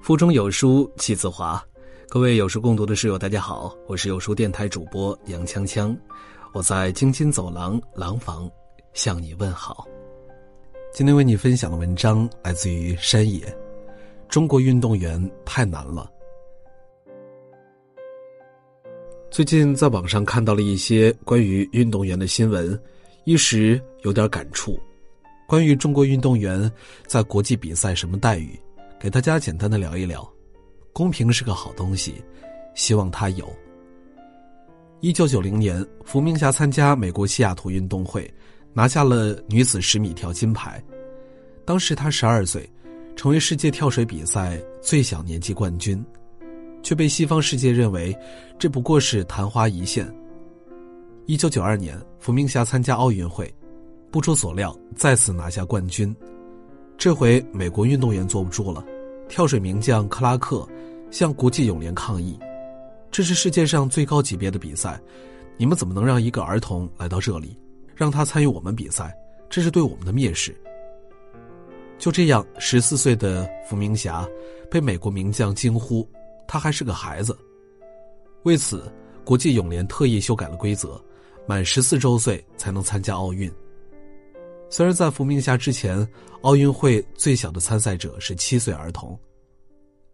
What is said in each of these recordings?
腹中有书气自华，各位有书共读的室友，大家好，我是有书电台主播杨锵锵，我在京津走廊廊坊向你问好。今天为你分享的文章来自于山野，中国运动员太难了。最近在网上看到了一些关于运动员的新闻，一时有点感触。关于中国运动员在国际比赛什么待遇，给大家简单的聊一聊。公平是个好东西，希望他有。一九九零年，伏明霞参加美国西雅图运动会，拿下了女子十米跳金牌。当时她十二岁，成为世界跳水比赛最小年纪冠军。却被西方世界认为，这不过是昙花一现。一九九二年，伏明霞参加奥运会，不出所料再次拿下冠军。这回美国运动员坐不住了，跳水名将克拉克向国际泳联抗议：“这是世界上最高级别的比赛，你们怎么能让一个儿童来到这里，让他参与我们比赛？这是对我们的蔑视。”就这样，十四岁的伏明霞被美国名将惊呼。他还是个孩子，为此，国际泳联特意修改了规则，满十四周岁才能参加奥运。虽然在伏明霞之前，奥运会最小的参赛者是七岁儿童。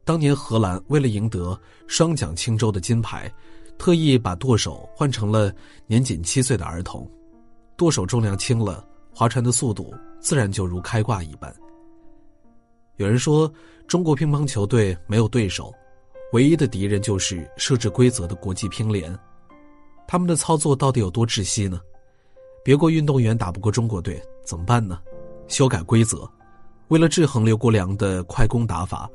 当年荷兰为了赢得双桨轻舟的金牌，特意把舵手换成了年仅七岁的儿童，舵手重量轻了，划船的速度自然就如开挂一般。有人说，中国乒乓球队没有对手。唯一的敌人就是设置规则的国际乒联，他们的操作到底有多窒息呢？别国运动员打不过中国队怎么办呢？修改规则，为了制衡刘国梁的快攻打法，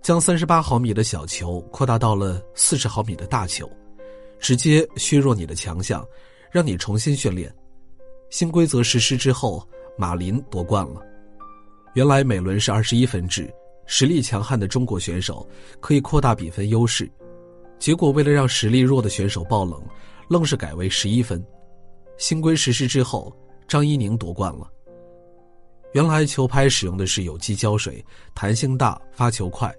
将三十八毫米的小球扩大到了四十毫米的大球，直接削弱你的强项，让你重新训练。新规则实施之后，马林夺冠了。原来每轮是二十一分制。实力强悍的中国选手可以扩大比分优势，结果为了让实力弱的选手爆冷，愣是改为十一分。新规实施之后，张怡宁夺冠了。原来球拍使用的是有机胶水，弹性大，发球快，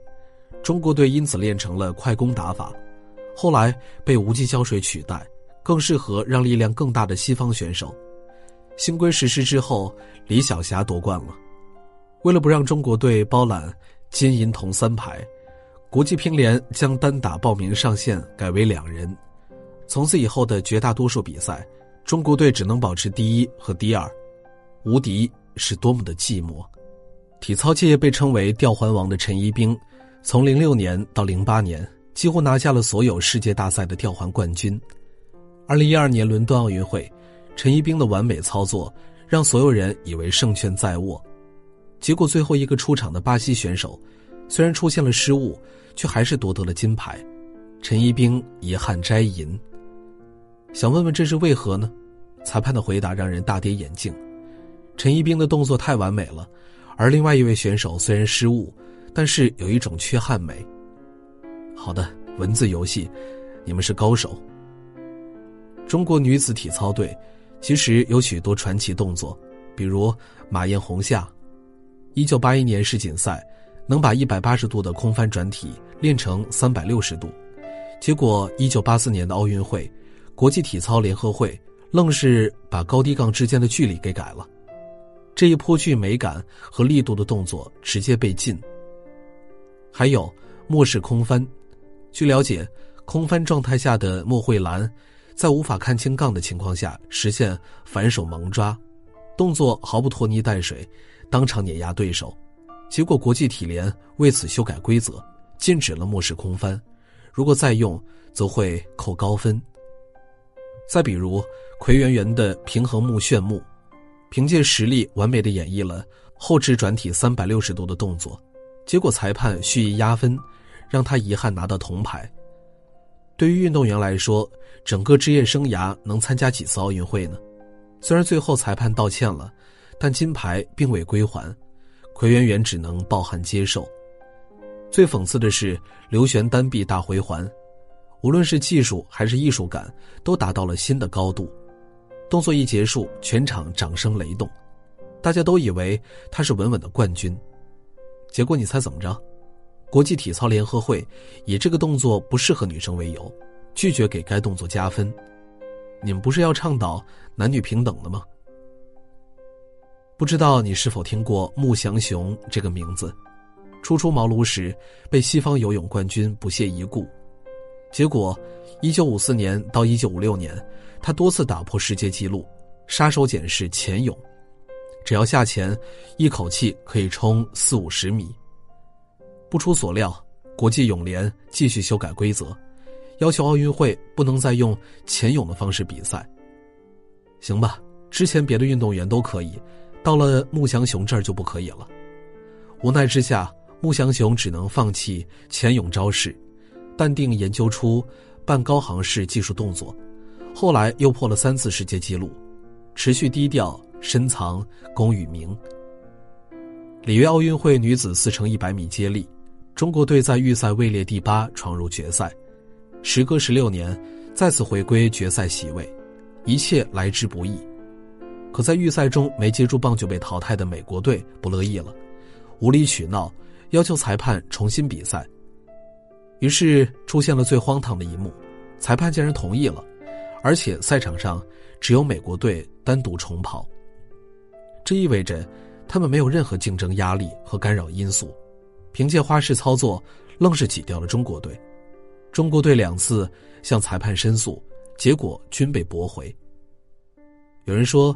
中国队因此练成了快攻打法。后来被无机胶水取代，更适合让力量更大的西方选手。新规实施之后，李晓霞夺冠了。为了不让中国队包揽。金银铜三牌，国际乒联将单打报名上限改为两人。从此以后的绝大多数比赛，中国队只能保持第一和第二，无敌是多么的寂寞。体操界被称为“吊环王”的陈一冰，从零六年到零八年，几乎拿下了所有世界大赛的吊环冠军。二零一二年伦敦奥运会，陈一冰的完美操作让所有人以为胜券在握。结果最后一个出场的巴西选手，虽然出现了失误，却还是夺得了金牌。陈一冰遗憾摘银。想问问这是为何呢？裁判的回答让人大跌眼镜。陈一冰的动作太完美了，而另外一位选手虽然失误，但是有一种缺憾美。好的，文字游戏，你们是高手。中国女子体操队其实有许多传奇动作，比如马艳红下。一九八一年世锦赛，能把一百八十度的空翻转体练成三百六十度，结果一九八四年的奥运会，国际体操联合会愣是把高低杠之间的距离给改了，这一颇具美感和力度的动作直接被禁。还有末式空翻，据了解，空翻状态下的莫慧兰，在无法看清杠的情况下实现反手猛抓，动作毫不拖泥带水。当场碾压对手，结果国际体联为此修改规则，禁止了末式空翻，如果再用，则会扣高分。再比如奎圆圆的平衡木炫目，凭借实力完美的演绎了后置转体三百六十度的动作，结果裁判蓄意压分，让他遗憾拿到铜牌。对于运动员来说，整个职业生涯能参加几次奥运会呢？虽然最后裁判道歉了。但金牌并未归还，奎圆圆只能抱憾接受。最讽刺的是，刘璇单臂大回环，无论是技术还是艺术感，都达到了新的高度。动作一结束，全场掌声雷动，大家都以为他是稳稳的冠军。结果你猜怎么着？国际体操联合会以这个动作不适合女生为由，拒绝给该动作加分。你们不是要倡导男女平等的吗？不知道你是否听过穆祥雄这个名字？初出茅庐时被西方游泳冠军不屑一顾，结果，一九五四年到一九五六年，他多次打破世界纪录，杀手锏是潜泳，只要下潜，一口气可以冲四五十米。不出所料，国际泳联继续修改规则，要求奥运会不能再用潜泳的方式比赛。行吧，之前别的运动员都可以，到了穆祥雄这儿就不可以了。无奈之下，穆祥雄只能放弃潜泳招式，淡定研究出半高航式技术动作，后来又破了三次世界纪录，持续低调深藏功与名。里约奥运会女子四乘一百米接力。中国队在预赛位列第八，闯入决赛。时隔十六年，再次回归决赛席位，一切来之不易。可在预赛中没接住棒就被淘汰的美国队不乐意了，无理取闹，要求裁判重新比赛。于是出现了最荒唐的一幕：裁判竟然同意了，而且赛场上只有美国队单独重跑。这意味着他们没有任何竞争压力和干扰因素。凭借花式操作，愣是挤掉了中国队。中国队两次向裁判申诉，结果均被驳回。有人说，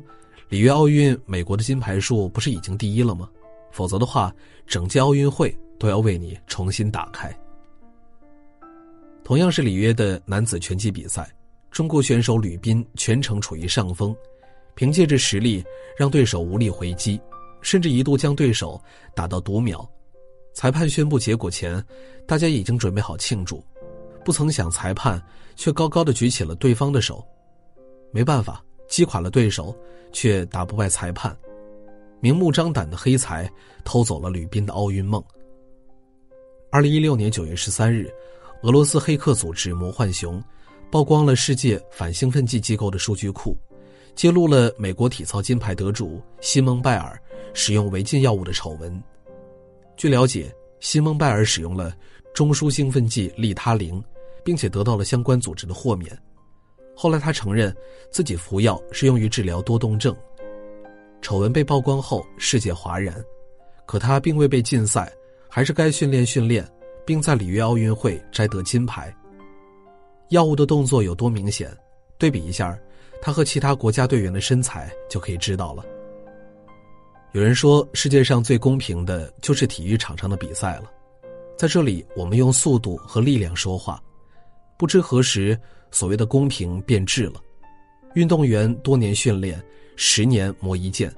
里约奥运美国的金牌数不是已经第一了吗？否则的话，整届奥运会都要为你重新打开。同样是里约的男子拳击比赛，中国选手吕斌全程处于上风，凭借着实力让对手无力回击，甚至一度将对手打到读秒。裁判宣布结果前，大家已经准备好庆祝，不曾想裁判却高高的举起了对方的手。没办法，击垮了对手，却打不败裁判，明目张胆的黑财偷走了吕斌的奥运梦。二零一六年九月十三日，俄罗斯黑客组织“魔幻熊”曝光了世界反兴奋剂机构的数据库，揭露了美国体操金牌得主西蒙拜尔使用违禁药物的丑闻。据了解，西蒙拜尔使用了中枢兴奋剂利他灵，并且得到了相关组织的豁免。后来他承认自己服药是用于治疗多动症。丑闻被曝光后，世界哗然，可他并未被禁赛，还是该训练训练，并在里约奥运会摘得金牌。药物的动作有多明显？对比一下他和其他国家队员的身材就可以知道了。有人说，世界上最公平的就是体育场上的比赛了。在这里，我们用速度和力量说话。不知何时，所谓的公平变质了。运动员多年训练，十年磨一剑，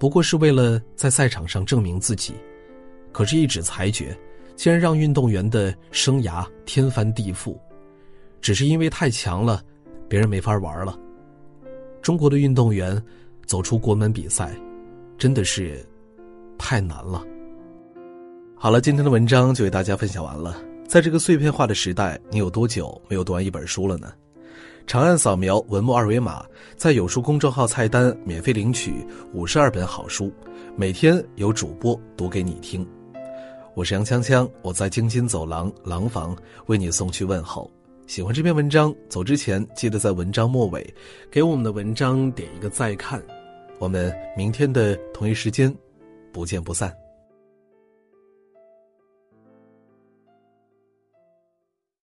不过是为了在赛场上证明自己。可是，一纸裁决，竟然让运动员的生涯天翻地覆。只是因为太强了，别人没法玩了。中国的运动员走出国门比赛。真的是太难了。好了，今天的文章就为大家分享完了。在这个碎片化的时代，你有多久没有读完一本书了呢？长按扫描文末二维码，在有书公众号菜单免费领取五十二本好书，每天有主播读给你听。我是杨锵锵，我在京津走廊廊坊为你送去问候。喜欢这篇文章，走之前记得在文章末尾给我们的文章点一个再看。我们明天的同一时间，不见不散。